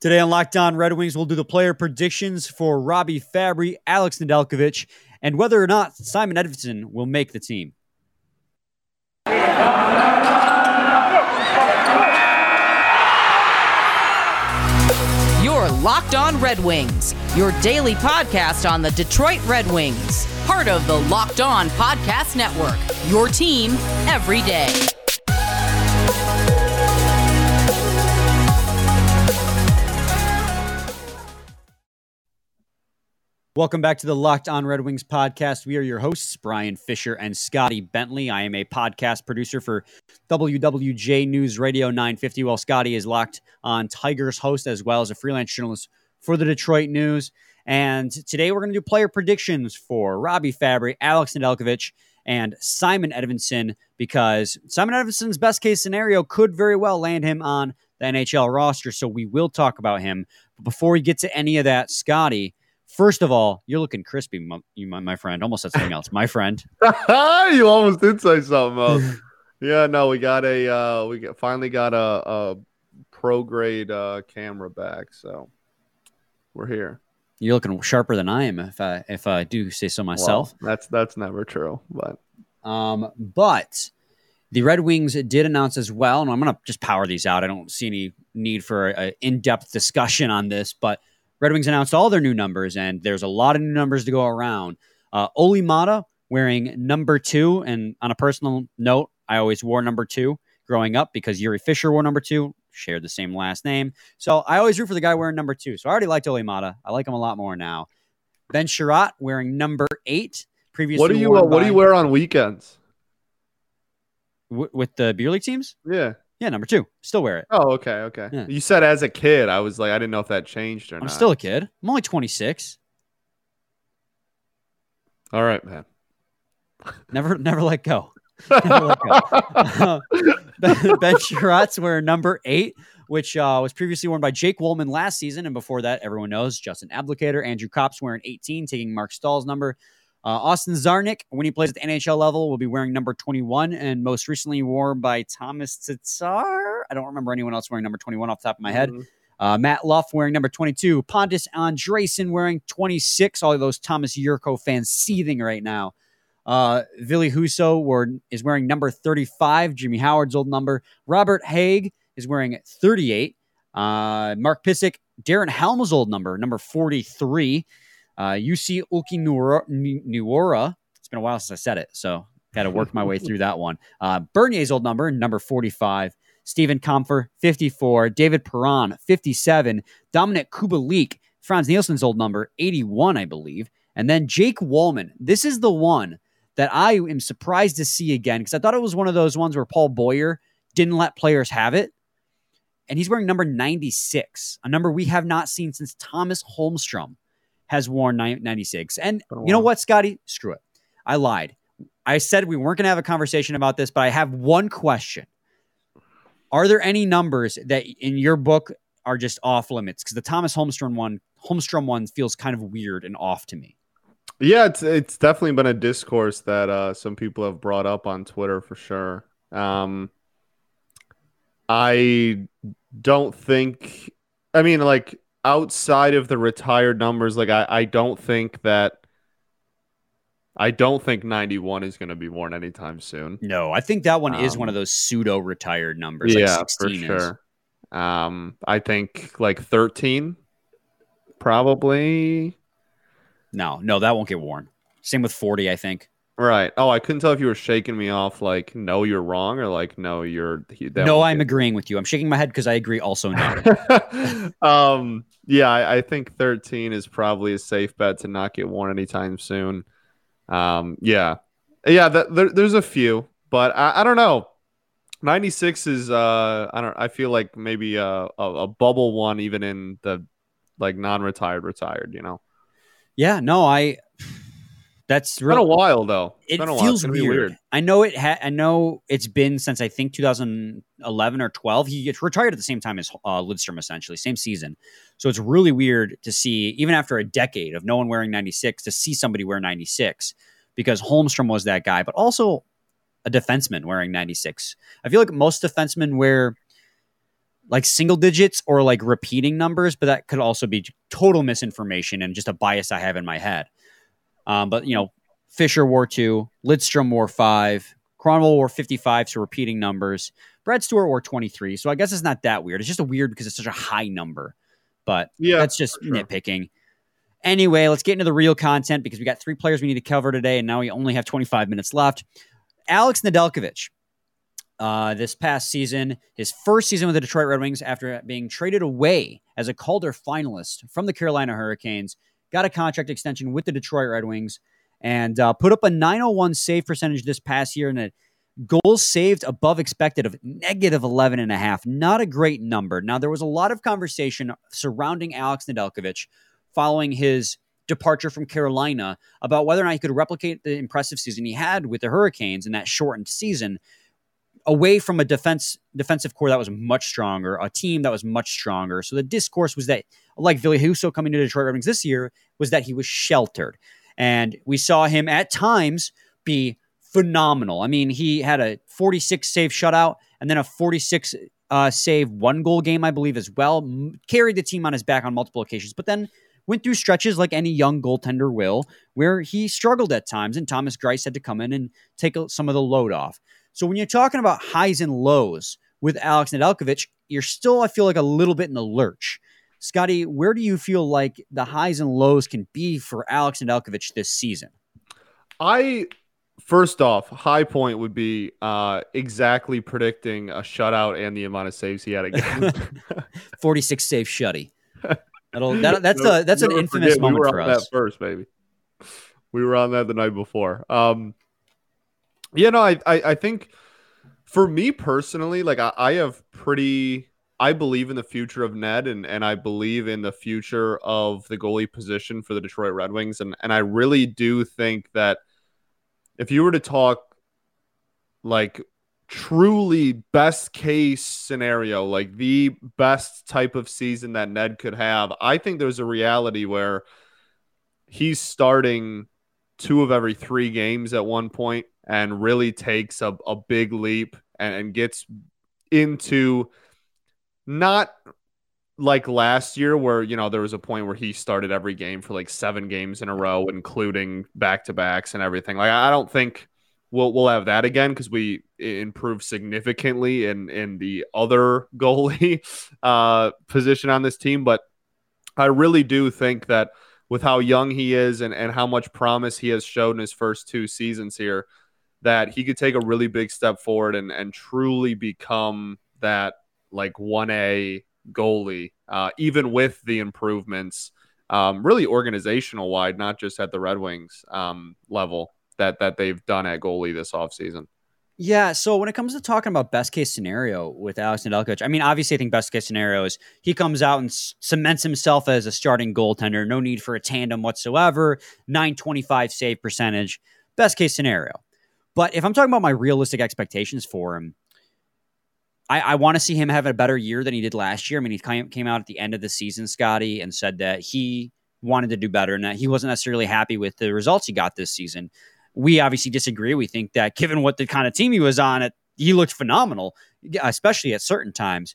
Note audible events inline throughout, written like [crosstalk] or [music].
Today on Locked On Red Wings, we'll do the player predictions for Robbie Fabbri, Alex Nedeljkovic, and whether or not Simon Edvinsson will make the team. Your Locked On Red Wings, your daily podcast on the Detroit Red Wings, part of the Locked On Podcast Network. Your team every day. Welcome back to the Locked On Red Wings podcast. We are your hosts, Brian Fisher and Scotty Bentley. I am a podcast producer for WWJ News Radio 950, while Scotty is locked on Tigers host as well as a freelance journalist for the Detroit News. And today we're going to do player predictions for Robbie Fabbri, Alex Nedeljkovic, and Simon Edvinsson because Simon Edvinsson's best case scenario could very well land him on the NHL roster. So we will talk about him. But before we get to any of that, Scotty, First of all, you're looking crispy, my, my, my friend. Almost said something else. My friend. [laughs] you almost did say something else. [laughs] yeah, no, we got a uh, we got, finally got a, a pro grade uh, camera back, so we're here. You're looking sharper than I am, if I if I do say so myself. Well, that's that's never true, but um, but the Red Wings did announce as well, and I'm going to just power these out. I don't see any need for an in depth discussion on this, but Red Wings announced all their new numbers, and there's a lot of new numbers to go around. Uh, Olli Maatta wearing number two, and on a personal note, I always wore number two growing up because Jiri Fischer wore number two, shared the same last name. So I always root for the guy wearing number two. So I already liked Olli Maatta. I like him a lot more now. Ben Chiarot wearing number eight. Previously, what do you uh, what do you wear on weekends? W- with the beer league teams? Yeah. Yeah, number two. Still wear it. Oh, okay, okay. Yeah. You said as a kid. I was like, I didn't know if that changed or I'm not. I'm still a kid. I'm only 26. All right, man. never, [laughs] never let go. [laughs] Never let go. Uh, [laughs] ben Chiarot's wearing number eight, which uh, was previously worn by Jake Walman last season, and before that, everyone knows Justin Abdelkader. Andrew Copp's wearing 18, taking Mark Staal's number. Uh, Austin Czarnik, when he plays at the NHL level, will be wearing number 21, and most recently worn by Thomas Tatar. I don't remember anyone else wearing number 21 off the top of my head. Mm-hmm. Uh, Matt Luff wearing number 22. Pontus Andreasson wearing 26. All of those Thomas Jurco fans seething right now. Uh, Ville Husso were, is wearing number 35, Jimmy Howard's old number. Robert Hägg is wearing 38. Uh, Mark Pysyk, Darren Helm's old number, number 43. Uh, Jussi Olkinuora. It's been a while since I said it, so got to work my way through that one. Uh, Bernier's old number, number 45. Stephen Kampfer, 54. David Perron, 57. Dominik Kubalik, Frans Nielsen's old number, 81, I believe. And then Jake Walman. This is the one that I am surprised to see again because I thought it was one of those ones where Paul Boyer didn't let players have it. And he's wearing number 96, a number we have not seen since Thomas Holmstrom has worn 96. And you know what, Scotty? Screw it. I lied. I said we weren't going to have a conversation about this, but I have one question. Are there any numbers that in your book are just off limits? Because the Thomas Holmstrom one, Holmstrom one feels kind of weird and off to me. Yeah, it's it's definitely been a discourse that uh, some people have brought up on Twitter for sure. Um, I don't think. I mean, like outside of the retired numbers, like I, I don't think that I don't think 91 is going to be worn anytime soon. No, I think that one um, is one of um, those pseudo retired numbers. Yeah, like for sure. Um, I think like 13 probably. No, no, that won't get worn. Same with 40, I think. Right. Oh, I couldn't tell if you were shaking me off like no, you're wrong, or like no, you're. no, I'm agreeing with you. I'm shaking my head because I agree. Also, no. [laughs] um. Yeah, I, I, think 13 is probably a safe bet to not get worn anytime soon. Um. Yeah. Yeah. That, there, there's a few, but I, I don't know. 96 is uh I don't I feel like maybe a, a, a bubble one even in the like non-retired retired, you know. Yeah, no, I that's really, been a while though. It's it feels weird. weird. I know it. Ha- I know it's been since I think 2011 or 12. He gets retired at the same time as uh, Lidstrom, essentially same season. So it's really weird to see, even after a decade of no one wearing 96, to see somebody wear 96 because Holmstrom was that guy, but also a defenseman wearing 96. I feel like most defensemen wear like single digits or like repeating numbers, but that could also be total misinformation and just a bias I have in my head. Um, but you know, Fischer wore two, Lidstrom wore five, Kronwall wore 55, so repeating numbers. Brad Stuart wore 23, so I guess it's not that weird. It's just a weird because it's such a high number, but Yeah, that's just sure. nitpicking. Anyway, let's get into the real content because we got three players we need to cover today, and now we only have 25 minutes left. Alex Nedeljkovic, uh, this past season, his first season with the Detroit Red Wings after being traded away as a Calder finalist from the Carolina Hurricanes, got a contract extension with the Detroit Red Wings, and uh, put up a 901 save percentage this past year and a goals saved above expected of negative 11 and a half. Not a great number. Now, there was a lot of conversation surrounding Alex Nedeljkovic following his departure from Carolina about whether or not he could replicate the impressive season he had with the Hurricanes in that shortened season away from a defense defensive core that was much stronger, a team that was much stronger. So the discourse was that, like Ville Husso coming to Detroit Red Wings this year, was that he was sheltered. And we saw him at times be phenomenal. I mean, he had a 46 save shutout and then a 46 uh, save one goal game, I believe, as well. M- carried the team on his back on multiple occasions, but then went through stretches like any young goaltender will, where he struggled at times, and Thomas Greiss had to come in and take some of the load off. So when you're talking about highs and lows with Alex Nedeljkovic, you're still, I feel like, a little bit in the lurch. Scotty, where do you feel like the highs and lows can be for Alex Nedeljkovic this season? I first off, high point would be uh, exactly predicting a shutout and the amount of saves he had again. [laughs] 46 save shutty. [laughs] That'll, that, that's a that's an infamous forget, moment we were for on us. That first, baby. We were on that the night before. Um, you know, I, I I think for me personally, like I, I have pretty. I believe in the future of Ned, and and I believe in the future of the goalie position for the Detroit Red Wings, and and I really do think that if you were to talk like truly best case scenario, like the best type of season that Ned could have, I think there's a reality where he's starting two of every three games at one point and really takes a, a big leap and, and gets into not like last year where you know there was a point where he started every game for like seven games in a row including back-to-backs and everything. Like i don't think we'll we'll have that again because we improved significantly in in the other [laughs] goalie uh position on this team. But i really do think that with how young he is and and how much promise he has shown in his first two seasons here that he could take a really big step forward and and truly become that like 1A goalie, uh, even with the improvements, um, really organizational wide, not just at the Red Wings um, level that that they've done at goalie this offseason. Yeah, so when it comes to talking about best case scenario with Alex Nedeljkovic, I mean, obviously, I think best case scenario is he comes out and cements himself as a starting goaltender. No need for a tandem whatsoever. 925 save percentage. Best case scenario. But if I'm talking about my realistic expectations for him, I, I want to see him have a better year than he did last year. I mean, he came, out at the end of the season, Scotty, and said that he wanted to do better and that he wasn't necessarily happy with the results he got this season. We obviously disagree. We think that given what the kind of team he was on, it, he looked phenomenal, especially at certain times.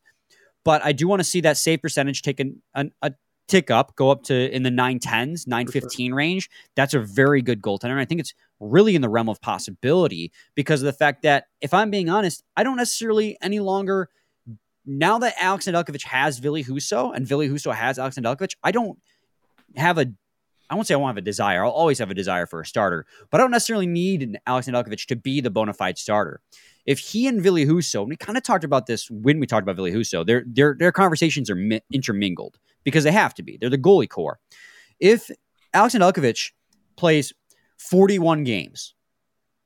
But I do want to see that save percentage take an, an, a tick up, go up to in the 910s, 915 range. That's a very good goaltender. And I think it's really in the realm of possibility because of the fact that, if I'm being honest, I don't necessarily any longer, now that Alex Nedeljkovic has Ville Husso and Ville Husso has Alex Nedeljkovic, I don't have a, I won't say I won't have a desire. I'll always have a desire for a starter, but I don't necessarily need an Alex Nedeljkovic to be the bona fide starter. If he and Ville Husso, and we kind of talked about this when we talked about Ville Husso, their their their conversations are mi- intermingled because they have to be. They're the goalie core. If Alex Nedeljkovic plays 41 games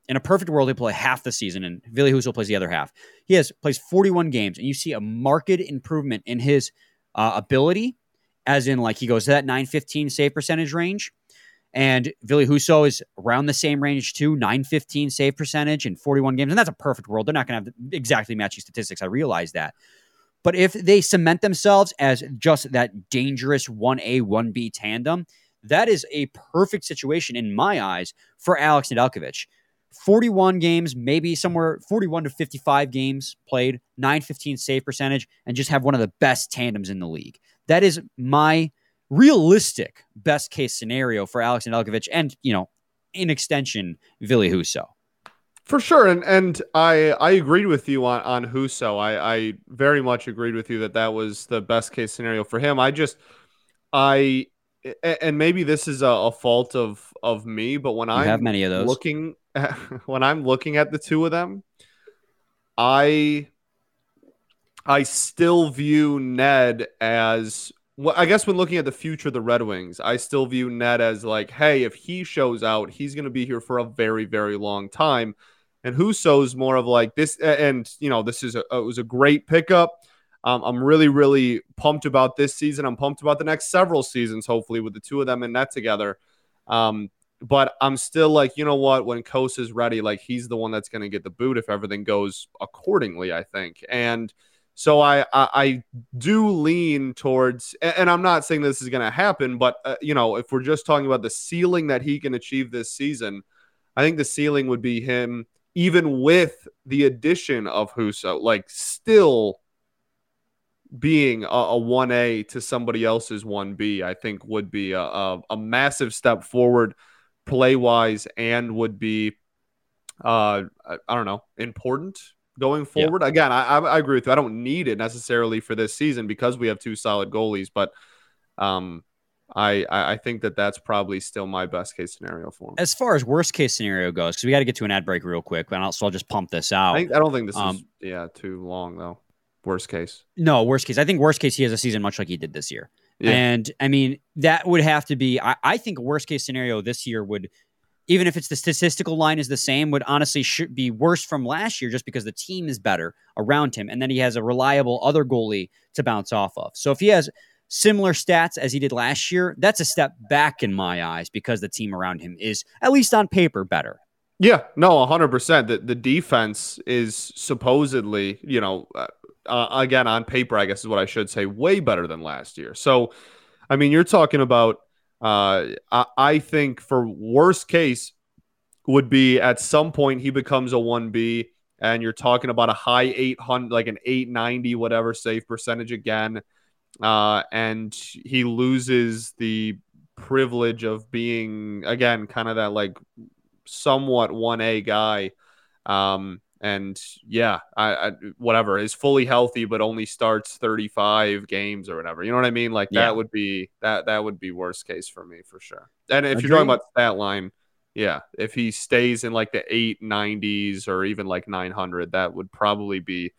in a perfect world, he play half the season, and Ville Husso plays the other half. He has plays 41 games, and you see a marked improvement in his uh, ability, as in like he goes to that 915 save percentage range. And Ville Husso is around the same range too, 915 save percentage in 41 games. And that's a perfect world. They're not going to have exactly matching statistics. I realize that. But if they cement themselves as just that dangerous 1A, 1B tandem, that is a perfect situation in my eyes for Alex Nedeljkovic. 41 games, maybe somewhere 41 to 55 games played, 915 save percentage, and just have one of the best tandems in the league. That is my realistic best case scenario for Alex Nedeljkovic and, you know, in extension, Ville Husso. For sure, and and I I agreed with you on on Husso. I I very much agreed with you that that was the best case scenario for him. I just I and maybe this is a, a fault of of me, but when I have many of those looking at, [laughs] when I'm looking at the two of them, I I still view Ned as well, I guess when looking at the future of the Red Wings, I still view Ned as like, hey, if he shows out, he's going to be here for a very, very long time and Husso's more of like this. And you know, this is a, it was a great pickup. Um, I'm really, really pumped about this season. I'm pumped about the next several seasons, hopefully, with the two of them in net together. Um, but I'm still like, you know what? When Kos is ready, like he's the one that's going to get the boot if everything goes accordingly. I think, and so I I, I do lean towards, and I'm not saying this is going to happen, but uh, you know, if we're just talking about the ceiling that he can achieve this season, I think the ceiling would be him even with the addition of Husso, like still being a, a 1A to somebody else's 1B, I think would be a, a, a massive step forward play wise and would be, uh, I, I don't know, important going forward. Yeah. Again, I, I agree with you. I don't need it necessarily for this season because we have two solid goalies, but um, I, I think that that's probably still my best case scenario for him. As far as worst case scenario goes, because we got to get to an ad break real quick, and I'll, so I'll just pump this out. I, think, I don't think this um, is yeah too long though. Worst case. No, worst case. I think worst case he has a season much like he did this year. Yeah. And I mean that would have to be. I, I think worst case scenario this year would, even if it's the statistical line is the same, would honestly should be worse from last year just because the team is better around him, and then he has a reliable other goalie to bounce off of. So if he has similar stats as he did last year, that's a step back in my eyes because the team around him is, at least on paper, better. Yeah, no, 100%. The, the defense is supposedly, you know, uh, uh, again, on paper, I guess is what I should say, way better than last year. So, I mean, you're talking about, uh, I, I think for worst case would be at some point he becomes a 1B and you're talking about a high 800, like an 890, whatever save percentage again uh, and he loses the privilege of being again kind of that like somewhat 1A guy. Um, and yeah, I, I, whatever is fully healthy, but only starts 35 games or whatever. You know what I mean? Like yeah. that would be that that would be worst case for me for sure. And if Agreed. you're talking about stat line, yeah, if he stays in like the 890s or even like 900, that would probably be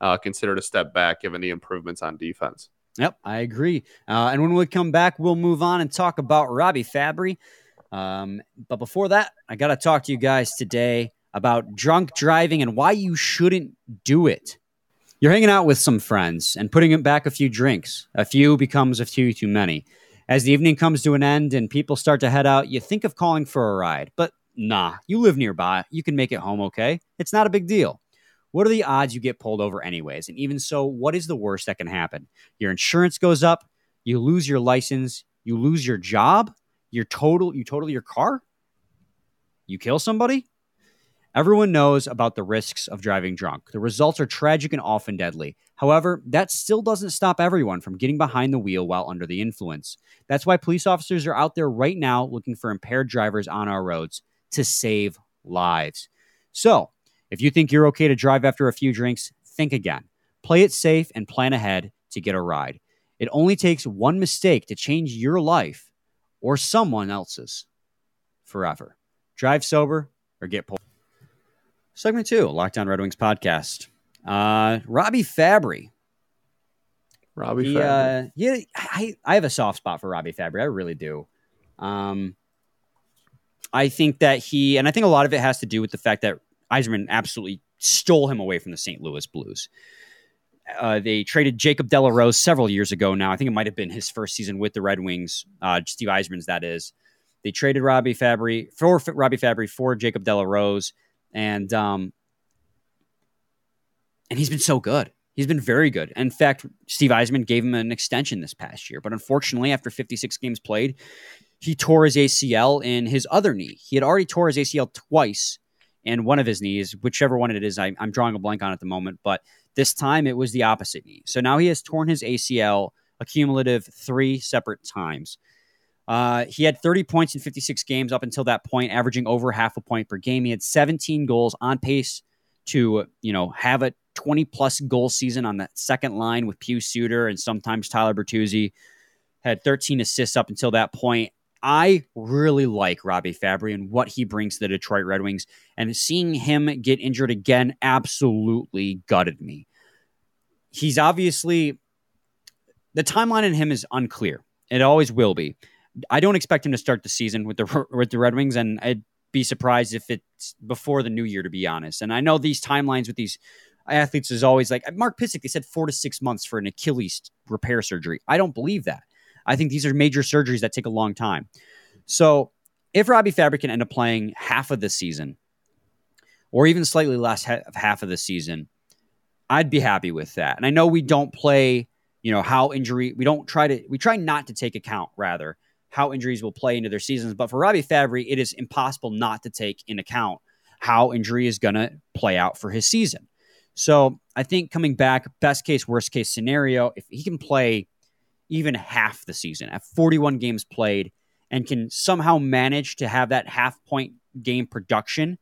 uh, considered a step back given the improvements on defense. Yep, I agree. Uh, and when we come back, we'll move on and talk about Robbie Fabbri. Um, but before that, I got to talk to you guys today about drunk driving and why you shouldn't do it. You're hanging out with some friends and putting back a few drinks. A few becomes a few too many. As the evening comes to an end and people start to head out, you think of calling for a ride. But nah, you live nearby. You can make it home okay. It's not a big deal. What are the odds you get pulled over anyways? And even so, what is the worst that can happen? Your insurance goes up, you lose your license, you lose your job, your total you total your car, you kill somebody? Everyone knows about the risks of driving drunk. The results are tragic and often deadly. However, that still doesn't stop everyone from getting behind the wheel while under the influence. That's why police officers are out there right now looking for impaired drivers on our roads to save lives. So, if you think you're okay to drive after a few drinks, think again. Play it safe and plan ahead to get a ride. It only takes one mistake to change your life or someone else's forever. Drive sober or get pulled. Segment two, Locked On Red Wings podcast. Uh, Robbie Fabbri. Robbie he, Fabbri. Uh, yeah, I, I have a soft spot for Robbie Fabbri. I really do. Um, I think that he, and I think a lot of it has to do with the fact that Yzerman absolutely stole him away from the St. Louis Blues. Uh, they traded Jacob de la Rose several years ago now. I think it might have been his first season with the Red Wings, uh, Steve Yzerman's, that is. They traded Robbie Fabbri for Robby Fabbri for Jacob de la Rose. And, um, and he's been so good. He's been very good. In fact, Steve Yzerman gave him an extension this past year. But unfortunately, after 56 games played, he tore his ACL in his other knee. He had already tore his ACL twice and one of his knees, whichever one it is, I, I'm drawing a blank on at the moment. But this time it was the opposite knee. So now he has torn his ACL a cumulative three separate times. Uh, he had 30 points in 56 games up until that point, averaging over half a point per game. He had 17 goals on pace to, you know, have a 20 plus goal season on that second line with Pius Suter and sometimes Tyler Bertuzzi. Had 13 assists up until that point. I really like Robbie Fabbri and what he brings to the Detroit Red Wings. And seeing him get injured again absolutely gutted me. He's obviously, the timeline in him is unclear. It always will be. I don't expect him to start the season with the [laughs] with the Red Wings, and I'd be surprised if it's before the new year, to be honest. And I know these timelines with these athletes is always like Mark Pysyk. They said four to six months for an Achilles repair surgery. I don't believe that. I think these are major surgeries that take a long time. So if Robbie Fabbri can end up playing half of the season, or even slightly less of half of the season, I'd be happy with that. And I know we don't play, you know, how injury. We don't try to. We try not to take account rather how injuries will play into their seasons. But for Robbie Fabbri, it is impossible not to take in account how injury is going to play out for his season. So I think coming back, best case, worst case scenario, if he can play even half the season at 41 games played and can somehow manage to have that half point game production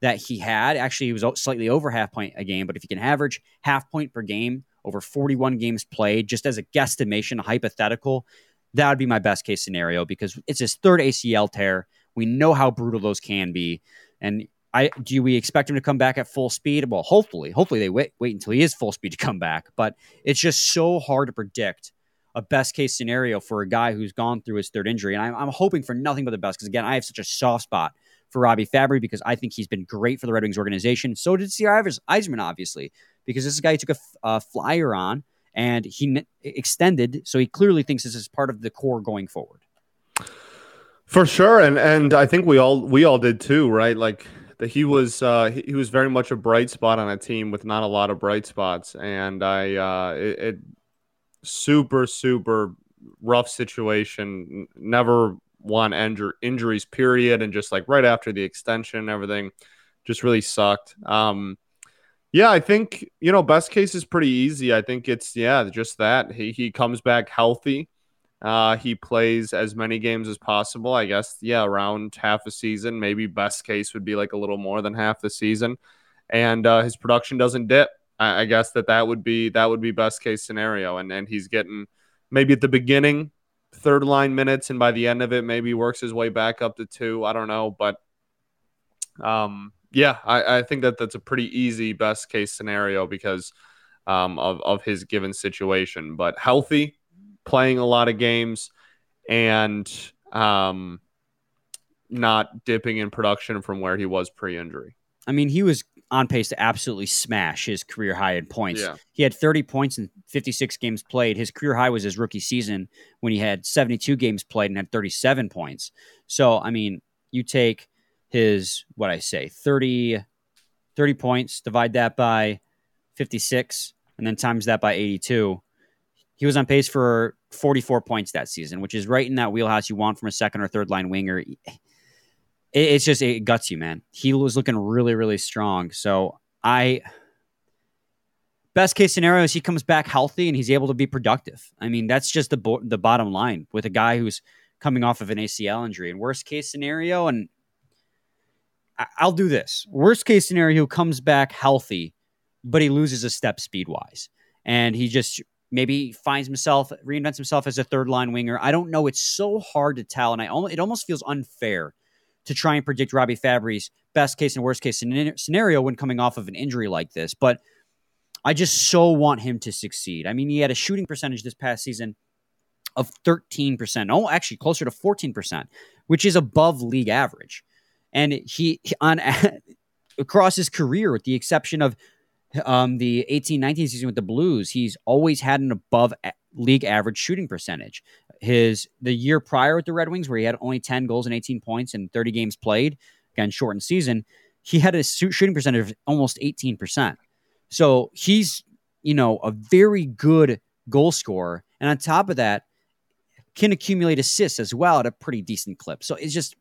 that he had. Actually, he was slightly over half point a game, but if he can average half point per game over 41 games played, just as a guesstimation, a hypothetical, that would be my best case scenario because it's his third ACL tear. We know how brutal those can be. And I do we expect him to come back at full speed? Well, hopefully, hopefully they wait wait until he is full speed to come back. But it's just so hard to predict a best case scenario for a guy who's gone through his third injury. And I'm, I'm hoping for nothing but the best because again, I have such a soft spot for Robbie Fabbri because I think he's been great for the Red Wings organization. So did C.R. Yzerman, obviously, because this is a guy who took a, a flyer on and he n- extended. So he clearly thinks this is part of the core going forward. For sure, and and I think we all we all did too, right? Like that he was uh, he, he, was very much a bright spot on a team with not a lot of bright spots, and I uh, it, it super super rough situation. Never won injur- injuries period, and just like right after the extension, everything just really sucked. Um, yeah, I think you know best case is pretty easy. I think it's yeah, just that he he comes back healthy. Uh, he plays as many games as possible. I guess yeah, around half a season. Maybe best case would be like a little more than half the season, and uh, his production doesn't dip. I, I guess that that would be that would be best case scenario. And and he's getting maybe at the beginning third line minutes, and by the end of it, maybe works his way back up to two. I don't know, but um, yeah, I, I think that that's a pretty easy best case scenario because um, of, of his given situation. But healthy, playing a lot of games, and um, not dipping in production from where he was pre injury. I mean, he was on pace to absolutely smash his career high in points. Yeah. He had 30 points in 56 games played. His career high was his rookie season when he had 72 games played and had 37 points. So, I mean, you take his what I say 30 30 points, divide that by 56 and then times that by 82. He was on pace for 44 points that season, which is right in that wheelhouse you want from a second or third line winger. It's just it guts you, man. He was looking really really strong. So, I best case scenario is he comes back healthy and he's able to be productive. I mean, that's just the bo- the bottom line with a guy who's coming off of an ACL injury. And worst case scenario, and I'll do this. Worst case scenario, comes back healthy, but he loses a step speed wise. And he just maybe finds himself, reinvents himself as a third line winger. I don't know. It's so hard to tell. And I it almost feels unfair to try and predict Robbie Fabbri's best case and worst case scenario when coming off of an injury like this. But I just so want him to succeed. I mean, he had a shooting percentage this past season of 13%. Oh, actually, closer to 14%, which is above league average and he on [laughs] across his career, with the exception of um, the 18-19 season with the Blues, he's always had an above league average shooting percentage. His the year prior with the Red Wings, where he had only 10 goals and 18 points in 30 games played, again shortened season, he had a shooting percentage of almost 18%. So he's you know a very good goal scorer, and on top of that, can accumulate assists as well at a pretty decent clip. So it's just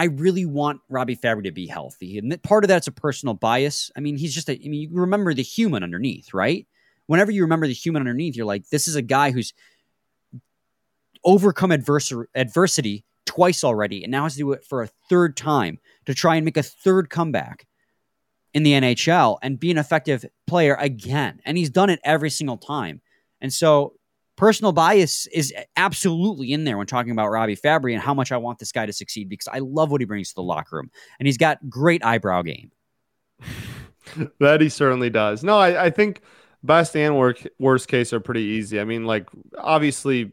I really want Robbie Fabbri to be healthy. And part of that's a personal bias. I mean, he's just a, I mean, you remember the human underneath, right? Whenever you remember the human underneath, you're like, this is a guy who's overcome advers- adversity twice already and now has to do it for a third time to try and make a third comeback in the NHL and be an effective player again. And he's done it every single time. And so personal bias is absolutely in there when talking about Robbie Fabbri and how much I want this guy to succeed because I love what he brings to the locker room. And he's got great eyebrow game. [laughs] that he certainly does. No, I, I think best and work, worst case are pretty easy. I mean, like obviously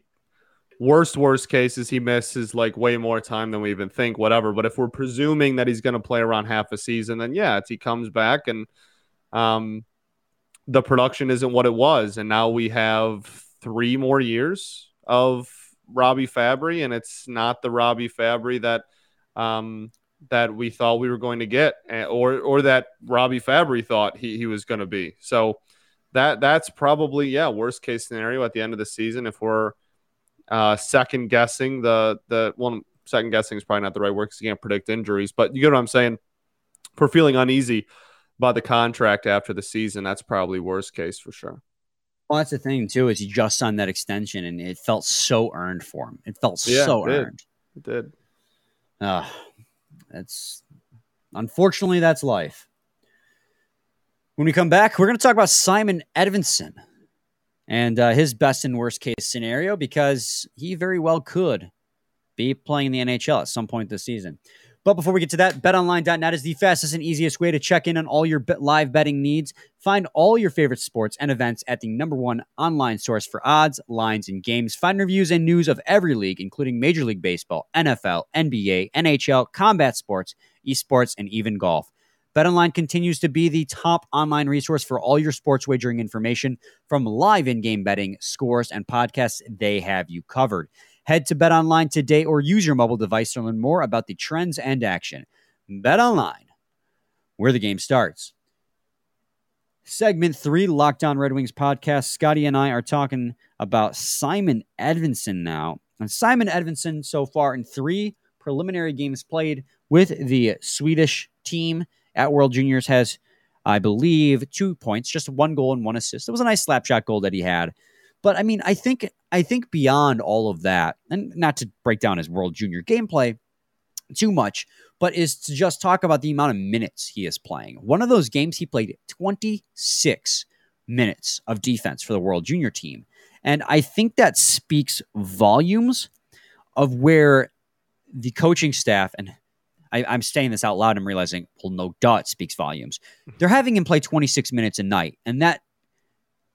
worst worst case is he misses like way more time than we even think whatever but if we're presuming that he's going to play around half a season then yeah he comes back and um the production isn't what it was and now we have three more years of Robbie Fabbri and it's not the Robbie Fabbri that um that we thought we were going to get eh, or or that Robbie Fabbri thought he, he was going to be so that that's probably yeah worst case scenario at the end of the season if we're uh, second guessing the the one second guessing is probably not the right word because you can't predict injuries, but you get what I'm saying. For feeling uneasy about the contract after the season, that's probably worst case for sure. Well, that's the thing too is he just signed that extension and it felt so earned for him. It felt yeah, so it earned. It did. Uh, that's unfortunately that's life. When we come back, we're going to talk about Simon Edvinsson and uh, his best and worst case scenario because he very well could be playing in the NHL at some point this season. But before we get to that, betonline.net is the fastest and easiest way to check in on all your live betting needs. Find all your favorite sports and events at the number one online source for odds, lines, and games. Find reviews and news of every league, including Major League Baseball, NFL, NBA, NHL, combat sports, esports, and even golf. BetOnline continues to be the top online resource for all your sports wagering information from live in-game betting, scores, and podcasts. They have you covered. Head to BetOnline today or use your mobile device to learn more about the trends and action. BetOnline, where the game starts. Segment three, Locked On Red Wings podcast. Scotty and I are talking about Simon Edvinsson now. And Simon Edvinsson, so far in three preliminary games played with the Swedish team, at World Juniors has, I believe, two points, just one goal and one assist. It was a nice slapshot goal that he had. But I mean, I think I think beyond all of that, and not to break down his World Junior gameplay too much, but is to just talk about the amount of minutes he is playing. One of those games he played 26 minutes of defense for the World Junior team. And I think that speaks volumes of where the coaching staff and I, am saying this out loud. I'm realizing, well, no, duh, speaks volumes. Mm-hmm. They're having him play 26 minutes a night, and that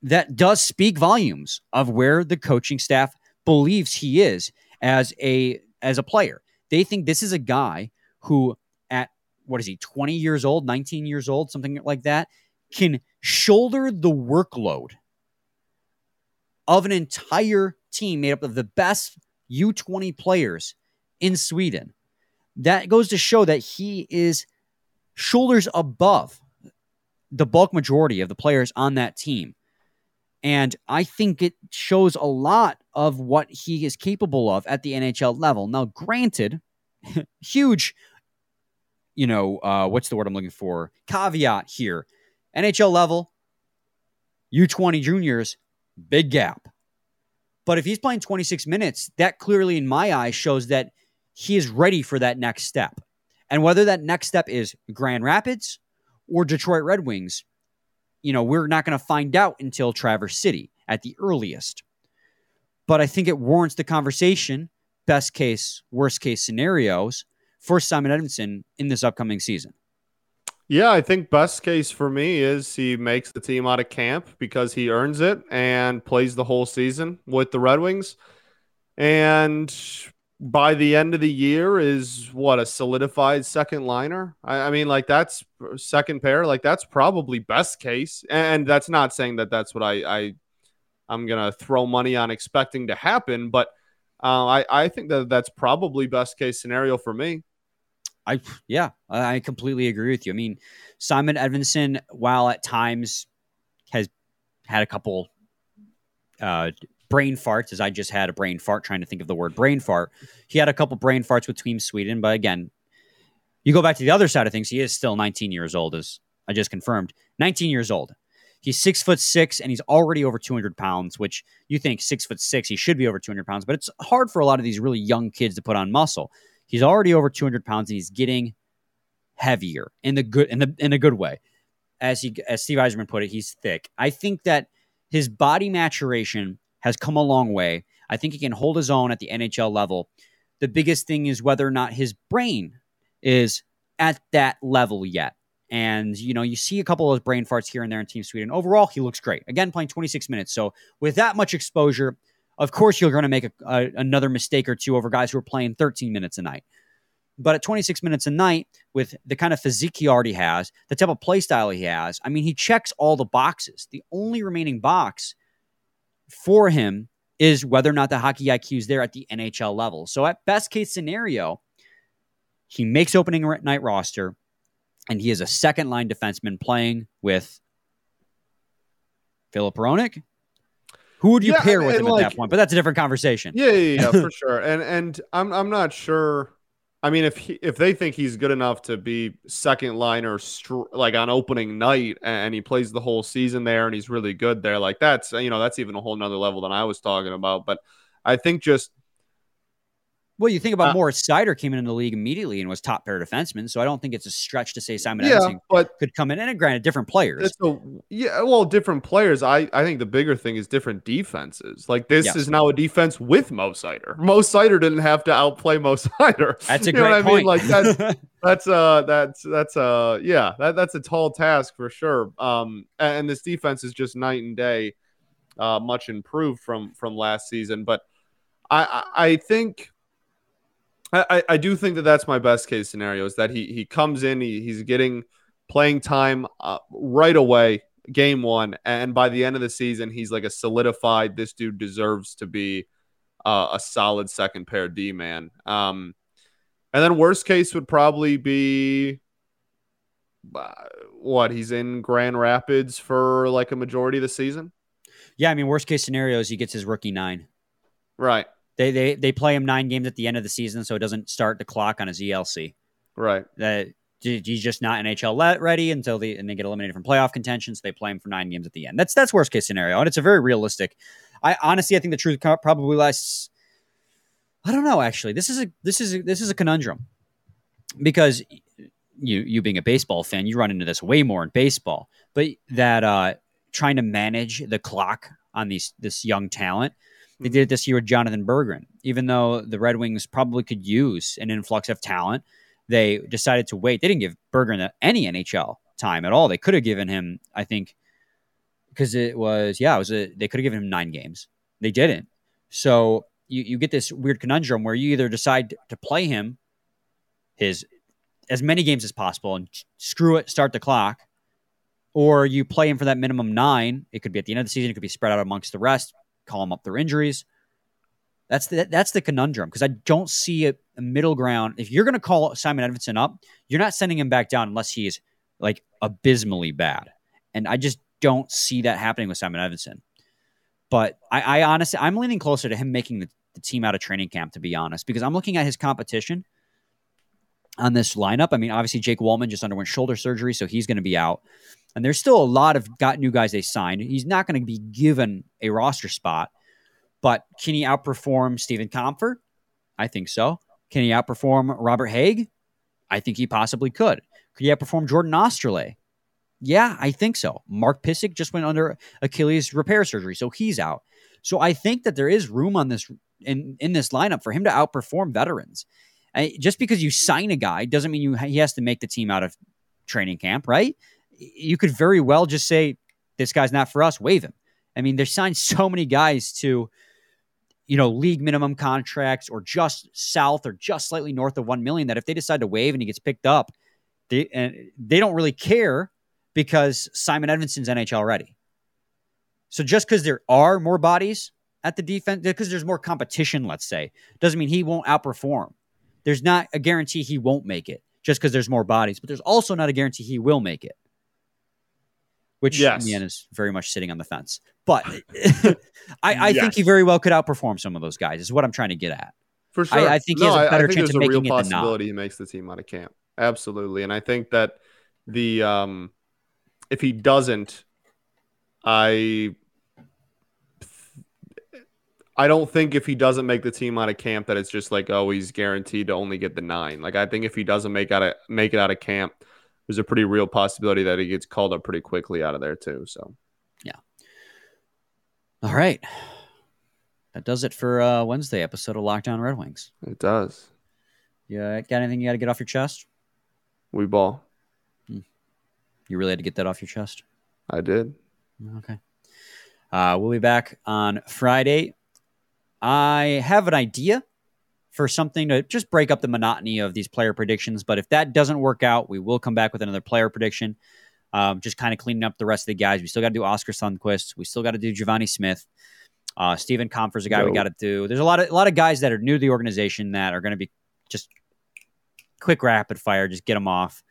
that does speak volumes of where the coaching staff believes he is as a as a player. They think this is a guy who, at what is he, 20 years old, 19 years old, something like that, can shoulder the workload of an entire team made up of the best U20 players in Sweden that goes to show that he is shoulders above the bulk majority of the players on that team. And I think it shows a lot of what he is capable of at the NHL level. Now, granted, [laughs] huge, you know, uh, what's the word I'm looking for? Caveat here. NHL level, U20 juniors, big gap. But if he's playing 26 minutes, that clearly, in my eyes, shows that he is ready for that next step. And whether that next step is Grand Rapids or Detroit Red Wings, you know, we're not going to find out until Traverse City at the earliest. But I think it warrants the conversation, best case, worst case scenarios for Simon Edvinsson in this upcoming season. Yeah, I think best case for me is he makes the team out of camp because he earns it and plays the whole season with the Red Wings. And by the end of the year is what a solidified second liner. I, I, mean, like that's second pair. Like that's probably best case, and that's not saying that that's what I, I I'm gonna throw money on expecting to happen, but uh, I I think that that's probably best case scenario for me. I yeah, I completely agree with you. I mean, Simon Edvinsson, while at times has had a couple uh, brain farts, as I just had a brain fart trying to think of the word brain fart. He had a couple brain farts with Team Sweden, but again, You go back to the other side of things, he is still 19 years old, as I just confirmed. 19 years old. He's six foot six and he's already over 200 pounds, which you think six foot six, he should be over 200 pounds, but it's hard for a lot of these really young kids to put on muscle. He's already over 200 pounds and he's getting heavier in the good in the in a good way. As he as Steve Yzerman put it, he's thick. I think that his body maturation has come a long way. I think he can hold his own at the NHL level. The biggest thing is whether or not his brain is at that level yet. And, you know, you see a couple of those brain farts here and there in Team Sweden. Overall, he looks great. Again, playing 26 minutes. So, with that much exposure, of course, you're going to make a, a, another mistake or two over guys who are playing 13 minutes a night. But at 26 minutes a night, with the kind of physique he already has, the type of play style he has, I mean, he checks all the boxes. The only remaining box for him is whether or not the hockey IQ is there at the NHL level. So, at best case scenario, he makes opening night roster and he is a second line defenseman playing with Filip Hronek. Who would you Yeah, pair with him like- at that point? But that's a different conversation. Yeah, yeah, yeah, for [laughs] sure. And and I'm I'm not sure. I mean, if he, if they think he's good enough to be second liner, str- like on opening night, and he plays the whole season there, and he's really good there, like that's you know that's even a whole nother level than I was talking about. But I think just Well, you think about Uh, Moritz Seider came into the league immediately and was top pair defenseman, so I don't think it's a stretch to say Simon yeah, but could come in. And granted, different players. a yeah, well, different players. I I think the bigger thing is different defenses. Like this Yes. is now a defense with Mo Seider. Mo Seider didn't have to outplay Mo [laughs] Sider. That's a you know great what I point. mean? Like that's [laughs] that's uh that's that's uh yeah that, that's a tall task for sure um and this defense is just night and day uh much improved from from last season but i i, I think I, I- do think that that's my best case scenario is that he he comes in he, he's getting playing time uh, right away game one and by the end of the season he's like a solidified this dude deserves to be uh, a solid second pair D man um and then worst case would probably be uh, what he's in Grand Rapids for like a majority of the season. yeah, I mean, worst case scenario is he gets his rookie nine. Right. They they they play him nine games at the end of the season, so it doesn't start the clock on his ELC. Right. That he's just not NHL let ready until they and they get eliminated from playoff contention. So they play him for nine games at the end. That's that's worst case scenario, and it's a very realistic. I honestly, I think the truth probably lies. I don't know. Actually, this is a this is a, this is a conundrum because you you being a baseball fan, you run into this way more in baseball. But that uh, trying to manage the clock on these this young talent. They did it this year with Jonathan Berggren. Even though the Red Wings probably could use an influx of talent, they decided to wait. They didn't give Berggren any NHL time at all. They could have given him, I think, because it was yeah, it was a they could have given him nine games. They didn't. So you, you get this weird conundrum where you either decide to play him his as many games as possible and screw it, start the clock, or you play him for that minimum nine. It could be at the end of the season. It could be spread out amongst the rest. Call him up their injuries. That's the that's the conundrum because I don't see a, a middle ground. If you're going to call Simon Edvinsson up, you're not sending him back down unless he is like abysmally bad, and I just don't see that happening with Simon Edvinsson. But I, I honestly, I'm leaning closer to him making the, the team out of training camp, to be honest, because I'm looking at his competition on this lineup. I mean, obviously Jake Walman just underwent shoulder surgery, so he's going to be out. And there's still a lot of got new guys they signed. He's not going to be given a roster spot, but can he outperform Stephen Kampfer? I think so. Can he outperform Robert Hägg? I think he possibly could. Could he outperform Jordan Oesterle? Yeah, I think so. Mark Pysyk just went under Achilles repair surgery, so he's out. So I think that there is room on this in in this lineup for him to outperform veterans. I, just because you sign a guy doesn't mean you he has to make the team out of training camp, right? You could very well just say this guy's not for us, waive him. I mean, they signed so many guys to you know league minimum contracts or just south or just slightly north of 1 million that if they decide to waive and he gets picked up, they and they don't really care because Simon Edvinsson's NHL ready. So just because there are more bodies at the defense, because there's more competition, let's say, doesn't mean he won't outperform. There's not a guarantee he won't make it just because there's more bodies, but there's also not a guarantee he will make it. Which Yes. in the end is very much sitting on the fence. But [laughs] I, I think he very well could outperform some of those guys, is what I'm trying to get at. For sure. I think he has a better I think chance of a real making it than not. possibility he makes the team out of camp. absolutely. And I think that the um, if he doesn't, I I don't think if he doesn't make the team out of camp that it's just like oh he's guaranteed to only get the nine. Like I think if he doesn't make out of make it out of camp, there's a pretty real possibility that he gets called up pretty quickly out of there too. So yeah. All right. That does it for uh, Wednesday episode of Locked On Red Wings. It does. Yeah, got anything you got to get off your chest? We ball. Hmm. You really had to get that off your chest. I did. Okay. Uh, we'll be back on Friday. I have an idea for something to just break up the monotony of these player predictions. But if that doesn't work out, we will come back with another player prediction. Um, just kind of cleaning up the rest of the guys. We still got to do Oskar Sundqvist. We still got to do Givani Smith. Uh, Stephen Kampfer's a guy we got to do. There's a lot of a lot of guys that are new to the organization that are going to be just quick rapid fire. Just get them off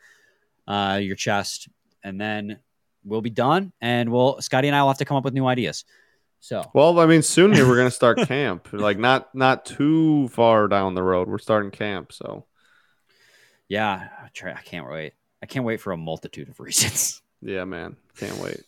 uh, your chest, and then we'll be done. And we'll Scotty and I will have to come up with new ideas. So well, I mean, soon here we're going to start camp. [laughs] Like not not too far down the road, we're starting camp. So yeah, I can't wait. I can't wait for a multitude of [laughs] reasons. Yeah, man, can't wait.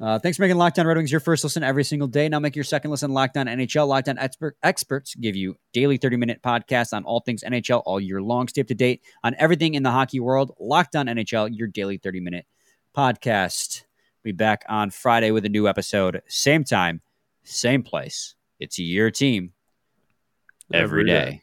Uh, thanks for making Locked On Red Wings your first listen every single day. Now make your second listen Locked On NHL. Locked On expert, experts give you daily 30 minute podcasts on all things NHL all year long. Stay up to date on everything in the hockey world. Locked On NHL, your daily 30 minute podcast. Be back on Friday with a new episode. Same time, same place. It's your team every, every day. day.